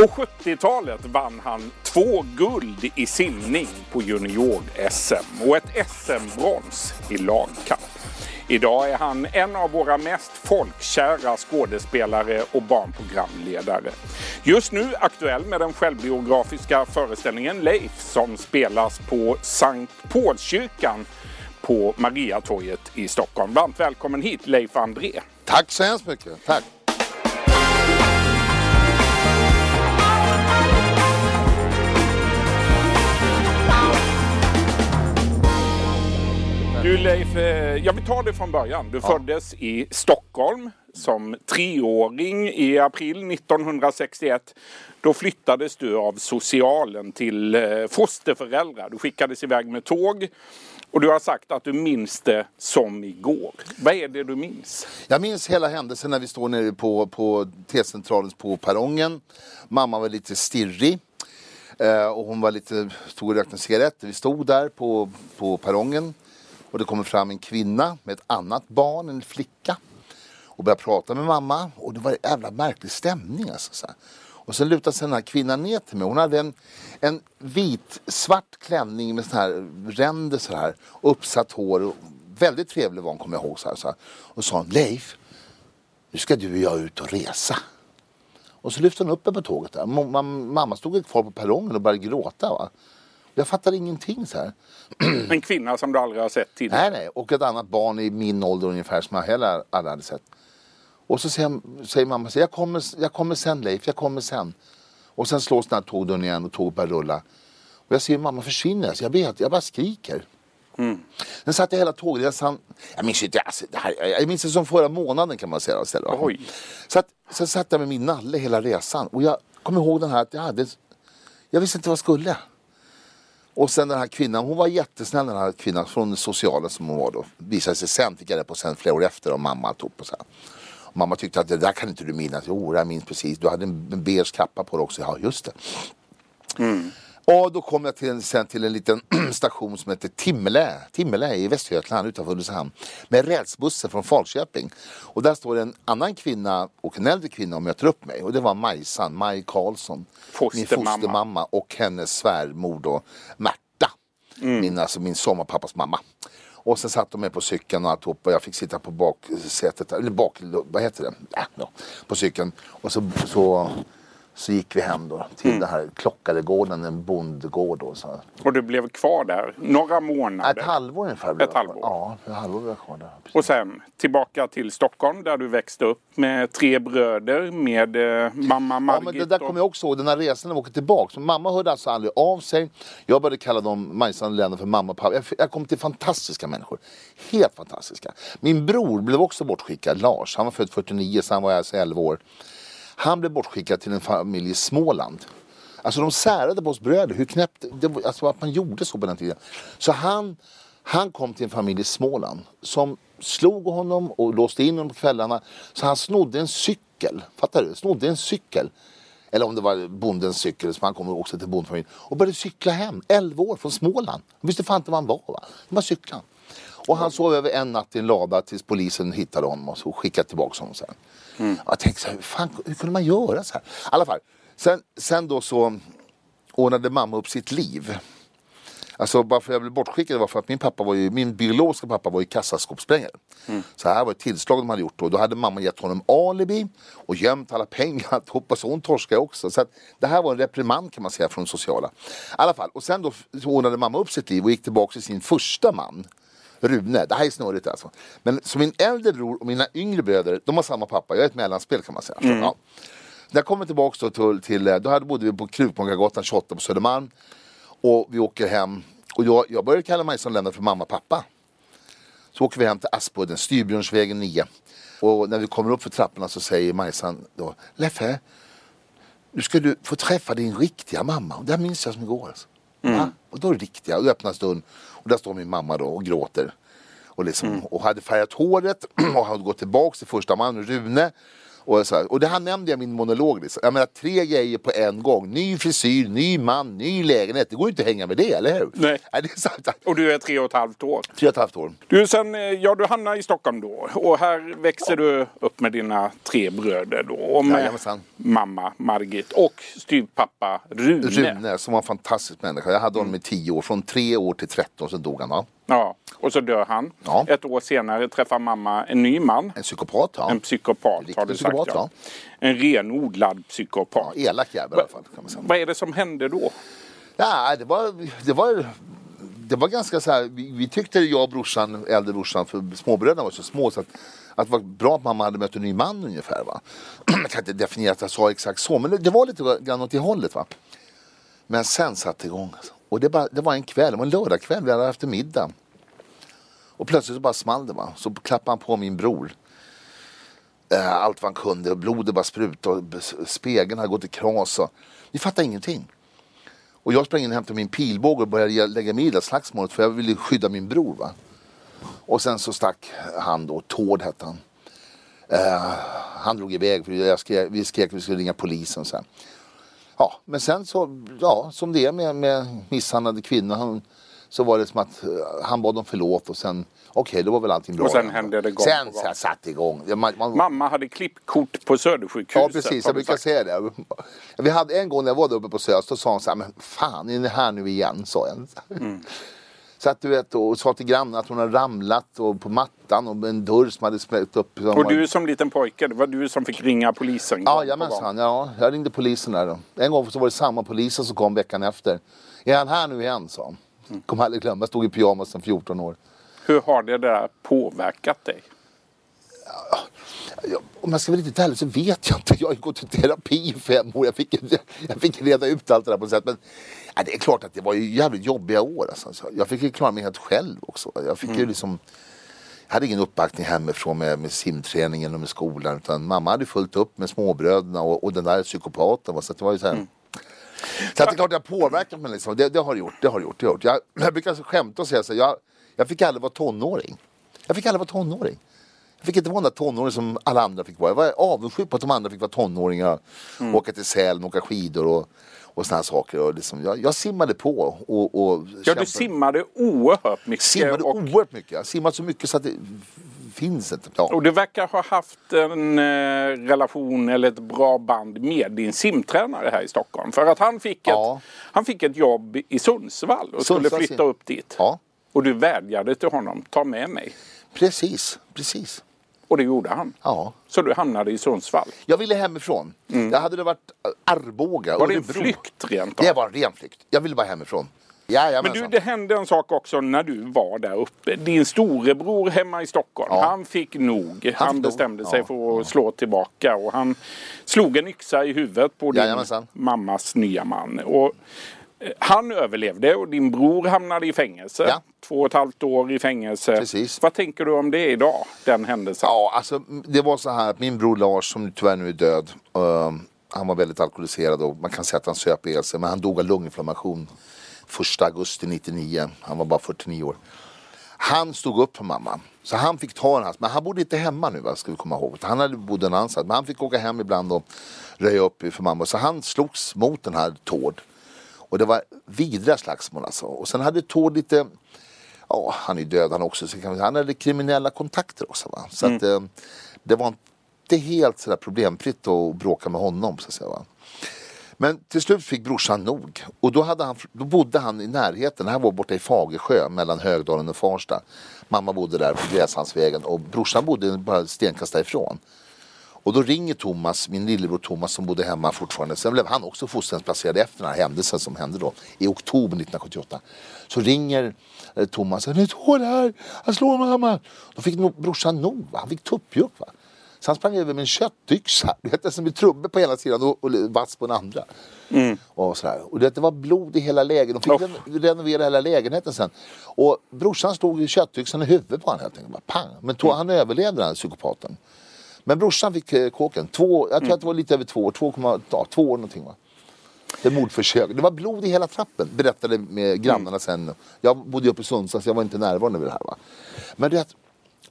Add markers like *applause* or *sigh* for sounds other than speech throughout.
På 70-talet vann han två guld i simning på junior-SM och ett SM-brons i lagkamp. Idag är han en av våra mest folkkära skådespelare och barnprogramledare. Just nu aktuell med den självbiografiska föreställningen Leif som spelas på Sankt Paulskyrkan på Mariatorget i Stockholm. Varmt välkommen hit Leif André. Tack så hemskt mycket. Tack. Leif, eh, jag vill ta det från början. Du föddes i Stockholm som treåring i april 1961. Då flyttades du av socialen till eh, fosterföräldrar. Du skickades iväg med tåg. Och du har sagt att du minns det som igår. Vad är det du minns? Jag minns hela händelsen när vi står nere på, på T-centralen på perrongen. Mamma var lite stirrig. Eh, och hon var lite, stod och rökte en cigarett. Vi stod där på, på perrongen. Och det kommer fram en kvinna med ett annat barn, en flicka. Och börjar prata med mamma. Och det var en jävla märklig stämning alltså. Så här. Och sen lutade sig den här kvinnan ner till mig. Hon hade en, en vit svart klänning med sån här ränder så här. Uppsatt hår. Och väldigt trevlig var hon kommer jag ihåg. Så här, så här. Och sa hon, Leif, nu ska du och jag ut och resa. Och så lyfte hon upp mig på tåget där. Mamma stod kvar på perrongen och började gråta. Va? Jag fattade ingenting så här. En kvinna som du aldrig har sett tidigare. Nej, nej. Och ett annat barn i min ålder ungefär som jag heller aldrig hade sett. Och så säger, säger mamma, så jag, kommer, jag kommer sen Leif, jag kommer sen. Och sen slås den här tågdörren igen och tåget börjar rulla. Och jag ser mamma försvinna, så jag, ber, jag bara skriker. Sen satt jag hela tågresan, jag minns inte, alltså, det här, jag minns det som förra månaden kan man säga. Istället. Oj. Så att, sen satt jag med min nalle hela resan och jag kommer ihåg den här att jag hade, jag visste inte vad jag skulle. Och sen den här kvinnan, hon var jättesnäll den här kvinnan från socialen som hon var då. Visade sig sen, fick jag det på sen flera år efter och mamma tog på sen. här. Och mamma tyckte att det där kan inte du minnas. Jo, jag minns precis. Du hade en en beige kappa på dig också. Ja, just det. Mm. Och då kom jag till, sen till en liten *clears throat* station som heter Timmelä, Timmelä i Västergötland utanför Ulricehamn. Med rälsbussen från Falköping. Och där står en annan kvinna och en äldre kvinna och möter upp mig. Och det var Majsan, Maj Karlsson. Min Fostermamma. fostermamma och hennes svärmor då, Märta. Min, alltså min sommarpappas mamma. Och sen satt de med på cykeln och alltihop och jag fick sitta på baksätet, eller bak, vad heter det? Ja, ja, på cykeln. Och så, så, så gick vi hem då till den här Klockaregården, en bondgård då. Så. Och du blev kvar där några månader. Ett halvår ungefär. blev Ett halvår. Ja, ett halvår blev jag kvar där. Och sen tillbaka till Stockholm där du växte upp med tre bröder med eh, mamma Ja, Margit. men det där och- kommer jag också ihåg, den här resan när vi åkte tillbaka. Så mamma hörde alltså aldrig av sig. Jag började kalla dem, Majsan och för mamma och pappa. Jag, jag kom till fantastiska människor. Helt fantastiska. Min bror blev också bortskickad, Lars. Han var född 49, så han var alltså 11 år. Han blev bortskickad till en familj i Småland. Alltså de särade på oss bröder, hur knäppt, det var, alltså att man gjorde så på den tiden. Så han, han kom till en familj i Småland som slog honom och låste in honom på kvällarna. Så han snodde en cykel, fattar du? Snodde en cykel. Eller om det var bondens cykel, som han kom också till bondfamiljen. Och började cykla hem, 11 år, från Småland. Han visste fan inte var han var. Va? Han bara cyklade. Och han sov över en natt i en lada tills polisen hittade honom och så skickade tillbaka honom sen. Jag tänkte så här, hur, fan, hur kunde man göra så här? I alla fall, sen, sen då så ordnade mamma upp sitt liv. Alltså bara för att jag blev bortskickad var för att min pappa var ju, min biologiska pappa var ju kassaskåpssprängare. Så här var ett tillslag de hade gjort då. Då hade mamma gett honom alibi och gömt alla pengar *laughs* alltihopa så hon torskade också. Så att det här var en reprimand kan man säga från sociala. I alla fall, och sen då ordnade mamma upp sitt liv och gick tillbaka till sin första man. Rune, det här är snurrigt alltså. Men så min äldre bror och mina yngre bröder, de har samma pappa. Jag är ett mellanspel kan man säga. Så, ja. När jag kommer tillbaka då till, till då hade bodde vi på Krukmakargatan 28 på Södermalm. Och vi åker hem. Och jag, jag började kalla mig som Lennart för mamma och pappa. Så åker vi hem till Aspudden, Styrbjörnsvägen 9. Och när vi kommer upp för trapporna så säger Majsan då Leffe, nu ska du få träffa din riktiga mamma. Och det här minns jag som igår. Alltså. Va? Och då riktiga. Och öppnas dörren och där står min mamma då och gråter. Och, liksom, och hade färgat håret *clears throat* och hade gått tillbaks till första man, Rune. Och, så här, och det här nämnde jag i min monolog. Liksom. Jag menar tre grejer på en gång. Ny frisyr, ny man, ny lägenhet. Det går ju inte att hänga med det, eller hur? Nej. Nej det är sant. Och du är tre och ett halvt år. Tre och ett halvt år. Du, sen, eh, ja, du hamnar i Stockholm då. Och här växer du upp med dina tre bröder då. Och med Jajamensan. mamma Margit och styvpappa Rune. Rune som var en fantastisk människa. Jag hade honom i tio år. Från tre år till tretton så dog han. Va? Ja, och så dör han. Ja. Ett år senare träffar mamma en ny man. En psykopat. Ja. En psykopat har du sagt. ja. ja. En renodlad psykopat. Elak jävel i alla fall. Kan man säga. Vad är det som hände då? Ja, det var, det var, det var ganska så här. Vi, vi tyckte, jag och brorsan, äldre brorsan, för småbröderna var så små så att, att det var bra att mamma hade mött en ny man ungefär. Va? *clears throat* Jag kan inte definiera att jag sa exakt så, men det, det var lite grann åt det hållet. Va? Men sen satte det igång. Alltså. Och det, bara, det var en kväll, det var en lördagkväll, vi hade haft middag. Och plötsligt så bara small det. Va? Så klappade han på min bror. Eh, allt vad han kunde, blodet bara sprutade och spegeln hade gått i kras. Och, vi fattade ingenting. Och jag sprang in och hämtade min pilbåge och började lägga mig i det där slagsmålet för jag ville skydda min bror. Va? Och sen så stack han då, Tord hette han. Eh, han drog iväg för jag skrek, vi skrek att vi skulle ringa polisen sen. Ja, men sen så, ja, som det är med, med misshandlade kvinnor. Han, så var det som att eh, han bad om förlåt och sen, okej, då var väl allting bra. Och sen hände det gång Sen på gång. så satte igång. Man, man, Mamma hade klippkort på Södersjukhuset. Ja precis, jag brukar sagt. säga det. Vi hade en gång när jag var där uppe på Sös, då sa hon så här, men fan är ni här nu igen? Sa jag. Mm. Så att du vet, och sa till grannen att hon hade ramlat och på mattan och en dörr som hade smält upp. som Och du som liten pojke, det var du som fick ringa polisen Ja, jajamensan. Ja, jag ringde polisen där då. En gång så var det samma polisen som kom veckan efter. Är han här nu igen? sa han. Mm. Kommer aldrig glömma, jag stod i pyjamas sedan 14 år. Hur har det där påverkat dig? Ja, om jag ska vara riktigt ärlig så vet jag inte. Jag har ju gått i terapi i fem år. Jag fick, jag fick reda ut allt det där på ett sätt. Men ja, det är klart att det var ju jävligt jobbiga år. Alltså. Så Jag fick ju klara mig helt själv också. Jag fick ju liksom jag hade ingen uppbackning hemifrån med, med simträningen och med skolan. Utan mamma hade fullt upp med småbröderna och, och den där psykopaten. va. Så det var ju så här. Så att det är klart det har påverkat mig. Liksom. Det, det har det gjort. Det har det gjort, det har gjort. Jag, jag brukar skämta och säga så här, jag, jag fick aldrig vara tonåring. Jag fick aldrig vara tonåring. Jag fick inte vara den där tonåringen som alla andra fick vara. Jag var avundsjuk på att de andra fick vara tonåringar. Mm. Åka till Sälen, åka skidor och, och såna här saker. Och liksom, jag, jag simmade på. Och, och Ja, kämpade. du simmade oerhört mycket. simmade och, oerhört mycket. Jag simmade så mycket så att det finns inte. Ja. och du verkar ha haft en eh, relation eller ett bra band med din simtränare här i Stockholm. För att han fick ett, Ja. han fick ett jobb i Sundsvall och skulle Sundsvall flytta sim- upp dit. Ja, Och du vädjade till honom, ta med mig. precis. precis. Och det gjorde han. Ja. Så du hamnade i Sundsvall. Jag ville hemifrån. Jag hade det varit Arboga, Mm. Var det en flykt rent av? Det var en ren flykt. Jag ville bara hemifrån. Men Jajamensan. du, det hände en sak också när du var där uppe. Din storebror hemma i Stockholm, Ja. han fick nog. Han, nog. bestämde sig Ja, för att slå tillbaka och han slog en yxa i huvudet på din Jajamensan. mammas nya man. Och han överlevde och din bror hamnade i fängelse. Ja. Två och ett halvt år i fängelse. Precis. Vad tänker du om det idag, den händelsen? Ja, alltså det var så här att min bror Lars som tyvärr nu är död. ehm, han var väldigt alkoholiserad och man kan säga att han söp ihjäl sig. Men han dog av lunginflammation 1 augusti 99. Han var bara 49 år. Han stod upp för mamma. Så han fick ta den här. Men han bodde inte hemma nu va, ska vi komma ihåg. Han hade bodde en annanstans. Men han fick åka hem ibland och röja upp för mamma. Så han slogs mot den här Tord. Och det var vidriga slagsmål alltså. Och sen hade Tord lite Ja, han är död han också. Så. Han hade kriminella kontakter också. Va? Så att, eh, det var inte helt sådär problemfritt att bråka med honom. Så att säga, va? Men till slut fick brorsan nog. Och då, hade han, då bodde han i närheten. Här var borta i Fagersjö mellan Högdalen och Farsta. Mamma bodde där på Gräslandsvägen och brorsan bodde bara stenkast därifrån. Och då ringer Thomas, min lillebror Thomas som bodde hemma fortfarande. Sen blev han också fosterhemsplacerad efter den här händelsen som hände då i oktober 1978. Så ringer eh, Thomas, nu står det här, han slår mamma. Då fick brorsan nog, han fick tuppjuck. Va? Så han sprang över med en köttyxa, du vet, som med trubbor på ena sidan och, och vass på den andra. Och, sådär. och det, det var blod i hela lägenheten. De fick ren- renovera hela lägenheten sen. Och brorsan slog köttyxan i huvudet på honom helt enkelt. Bara pang. Men to, han överlevde den här psykopaten. Men brorsan fick eh, kåken. Två, jag tror att det var lite över två år. Två, ja, två år någonting va. Ett mordförsök. Det var blod i hela trappen. Berättade med grannarna sen. Jag bodde uppe i Sundsvall så jag var inte närvarande vid det här va. Men det,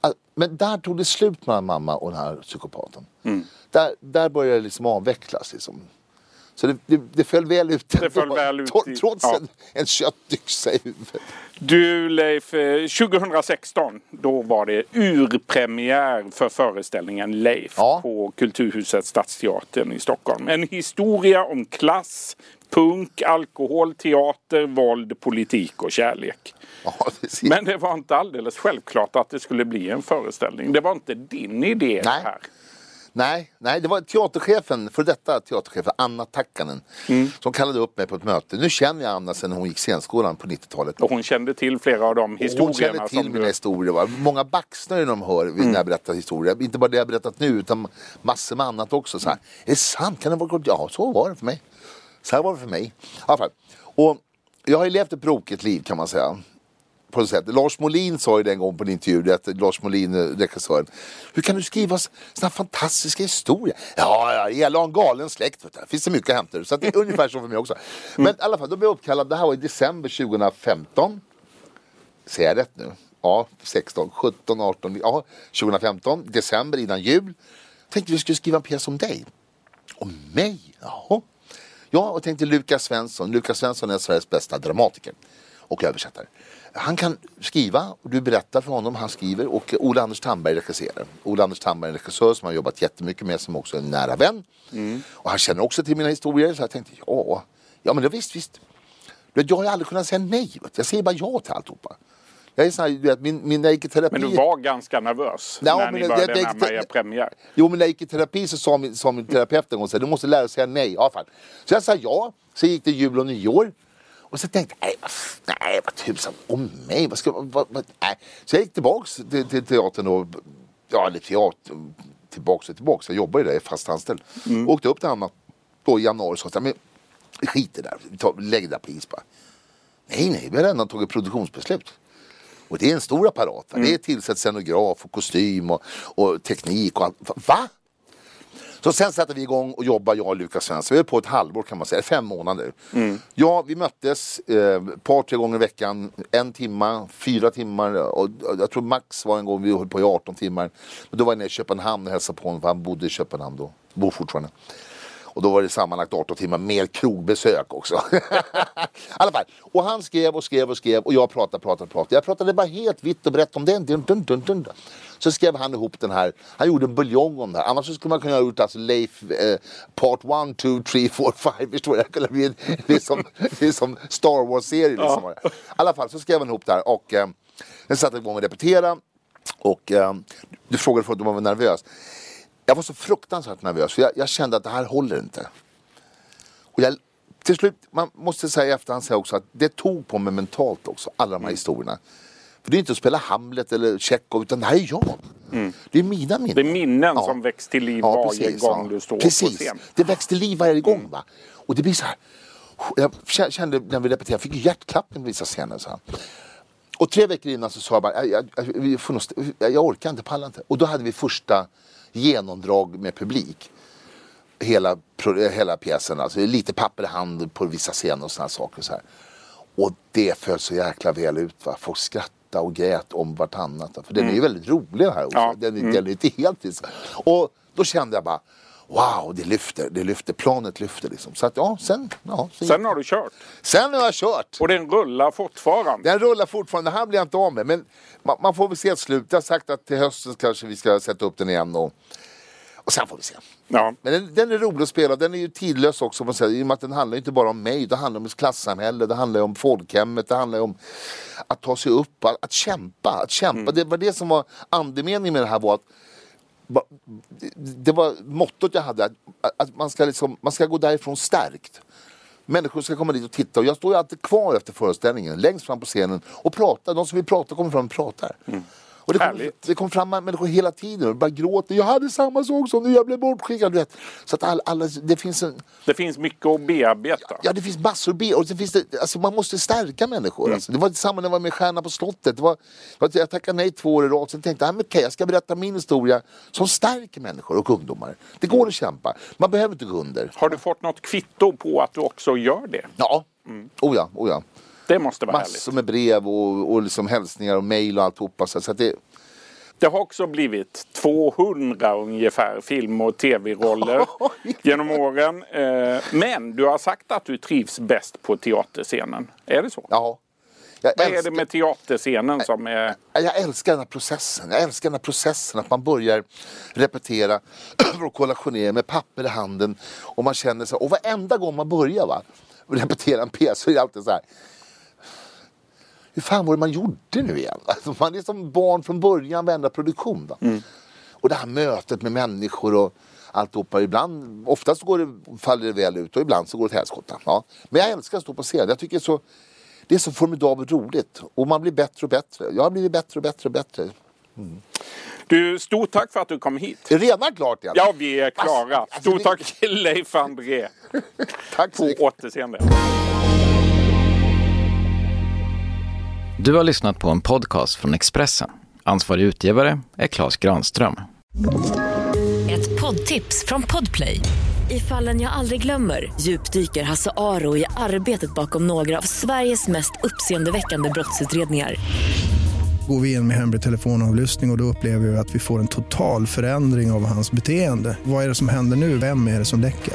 All- Men där tog det slut mellan mamma och den här psykopaten. Där, där började det liksom avvecklas. Liksom. Så det, det, det föll väl ut. Det föll väl ut i- Trots ja. en, en köttyxa i huvudet. Du Leif, eh, 2016 då var det urpremiär för föreställningen Leif Ja. på Kulturhuset Stadsteatern i Stockholm. En historia om klass, punk, alkohol, teater, våld, politik och kärlek. Ja. Men det var inte alldeles självklart att det skulle bli en föreställning. Det var inte din idé Nej. här. Nej, nej, det var teaterchefen, för detta teaterchefen, Anna Takkanen, Mm. som kallade upp mig på ett möte. Nu känner jag Anna sedan hon gick scenskolan på 90-talet. Och hon kände till flera av de Hon historierna känner till som mina du... historier. Va? Många baxnar när de hör när jag berättar historier. Inte bara det jag berättat nu utan massor med annat också. Så här, är det sant? Kan det vara gott? Ja, så var det för mig. Så här var det för mig. I alla fall. Och jag har ju levt ett brokigt liv kan man säga. På ett sätt. Lars Molin sa ju den gången på en intervju, att Lars Molin, eh, regissören, hur kan du skriva sådana fantastiska historier? Ja, ja, jag har en galen släkt, vet du. finns det mycket att hämta. Så att det är ungefär så för mig också. Men i alla fall, då blev jag uppkallad, det här var i december 2015. Säger jag rätt nu? Ja, 16, 17, 18, ja, 2015, december innan jul. Tänkte vi skulle skriva en pjäs om dig. Om mig? Jaha. Ja, och tänkte Lukas Svensson. Lukas Svensson är Sveriges bästa dramatiker och översättare. Han kan skriva och du berättar för honom, han skriver och Ola Anders Tandberg regisserar. Ola Anders Tandberg är en regissör som jag har jobbat jättemycket med som också är en nära vän. Och han känner också till mina historier så jag tänkte ja, ja men det, visst, visst. Jag har ju aldrig kunnat säga nej. Jag säger bara ja till alltihopa. Jag är sån här, vet, min, min, när jag gick i terapi. Men du var ganska nervös Ja, när men ni började det- närma det- er premiär. Jo men när jag gick i terapi så sa min, sa min terapeut en gång så här, du måste lära dig säga nej. Ja, fan. Så jag sa ja, så gick det jul och nyår. Och så tänkte jag, nej vad, f- nej, vad tusan, om mig, vad ska vad, vad, nej. Så jag gick tillbaks till, till teatern och, ja eller teater, tillbaks och tillbaks. Jag jobbar ju där, jag är fast anställd. Åkte upp till Anna då i januari och sa, men skit i det där, Ta- lägg det där på is bara. Nej, nej, vi har redan tagit produktionsbeslut. Och det är en stor apparat. va? Det är tillsatt scenograf och kostym och, och teknik och allt. Va? Så sen satte vi igång och jobbade, jag och Lukas Svensson. Vi höll på ett halvår kan man säga, fem månader. Ja, vi möttes eh, par, tre gånger i veckan. En timma, fyra timmar. Och, och jag tror max var en gång vi höll på i 18 timmar. Men då var jag nere i Köpenhamn och hälsade på honom, för han bodde i Köpenhamn då. Bor fortfarande. Och då var det sammanlagt 18 timmar med krogbesök också. *laughs* I alla fall. Och han skrev och skrev och skrev och jag pratade, pratade, pratade. Jag pratade bara helt vitt och brett om den. Dun, dun, dun, dun. Så skrev han ihop den här. Han gjorde en buljong om det här. Annars så skulle man kunna ha gjort alltså Leif eh, part 1, 2, 3, 4, 5. Förstår du? Det bli det är som, det som Star Wars-serie. Liksom. I alla fall så skrev han ihop det här och eh, sen satte jag igång och repetera. Och eh, du frågade förut om jag var nervös. Jag var så fruktansvärt nervös för jag, jag kände att det här håller inte. Och jag, till slut, man måste säga i efterhand säga också att det tog på mig mentalt också, alla de här historierna. För det är inte att spela Hamlet eller Tjechov utan det här är jag. Det är mina minnen. Det är minnen Ja. som väcks till liv Ja, varje precis, gång ja. du står precis. på scen. Det väcks till liv varje gång. Va? Och det blir så här. Jag kä- kände när vi repeterade, jag fick hjärtklappning vissa scener. Så här. Och tre veckor innan så sa jag bara, jag, jag, jag, jag orkar inte, pallar inte. Och då hade vi första genomdrag med publik. Hela, hela pjäsen, alltså lite papper i hand på vissa scener och sådana saker. Så här. Och det föll så jäkla väl ut. Va? Folk skrattade och grät om vartannat. För den är ju väldigt rolig den här också. Ja. Den, är- den är inte helt... Och då kände jag bara, wow, det lyfter, det lyfter, planet lyfter liksom. Så att ja, sen, ja, så Sen har du kört. sen har jag kört. Och den rullar fortfarande. Den rullar fortfarande, det här blir jag inte av med. Men man, man får väl se ett slut. Jag har sagt att till hösten kanske vi ska sätta upp den igen. Och, och sen får vi se. Ja. Men den, den är rolig att spela, den är ju tidlös också. Man säger, I och med att den handlar inte bara om mig, det handlar om ett klassamhälle, det handlar om folkhemmet, det handlar om att ta sig upp, att, att kämpa. Att kämpa. Det var det som var andemeningen med det här var att det- var mottot jag hade, att, att man, ska liksom, man ska gå därifrån stärkt. Människor ska komma dit och titta och jag står ju alltid kvar efter föreställningen längst fram på scenen och pratar. De som vill prata kommer fram och pratar. Mm. Och det Härligt. det kommer fram människor hela tiden och bara gråter. Jag hade samma sak som du, jag blev bortskickad. Du vet. Så att alla, alla, det finns en, Det finns mycket att bearbeta. Ja, det finns massor be och det finns det, alltså man måste stärka människor. Mm. Alltså, det var samma när jag var med Stjärna på slottet. Det var, jag tackade nej två år i rad, sen tänkte jag, men okej, jag ska berätta min historia som stärker människor och ungdomar. Det går att kämpa, man behöver inte gå under. Har du fått något kvitto på att du också gör det? Ja, oh ja, oh ja. Det måste vara Massor med brev och, och liksom hälsningar och mejl och alltihopa. Så, så att det, Det har också blivit 200 ungefär film och tv-roller *laughs* genom åren. Eh, Men du har sagt att du trivs bäst på teaterscenen. Är det så? Ja. Jag Vad är älskar- det med teaterscenen som är... Jag älskar den här processen. Jag älskar den här processen att man börjar repetera *clears throat* och kollationera med papper i handen. Och man känner sig, och varenda gång man börjar va, repetera en pjäs så är det alltid så här. Hur fan var det man gjorde nu igen? *laughs* Alltså, man är som barn från början varenda produktion. Va? Och det här mötet med människor och alltihopa. Ibland, oftast går det, faller det väl ut och ibland så går det till helskotta. Ja. Men jag älskar att stå på scen. Jag tycker det är så, det är så formidabelt roligt. Och man blir bättre och bättre. Jag har blivit bättre och bättre och bättre. Du, stort tack för att du kom hit. Är det redan klart igen? Ja, vi är klara. Alltså, alltså, Stort tack till Leif André. *laughs* Tack så På mycket. återseende. Du har lyssnat på en podcast från Expressen. Ansvarig utgivare är Klas Granström. Ett poddtips från Podplay. I fallen jag aldrig glömmer djupdyker Hasse Aro i arbetet bakom några av Sveriges mest uppseendeväckande brottsutredningar. Går vi in med hemlig telefonavlyssning och, och då upplever vi att vi får en total förändring av hans beteende. Vad är det som händer nu? Vem är det som läcker?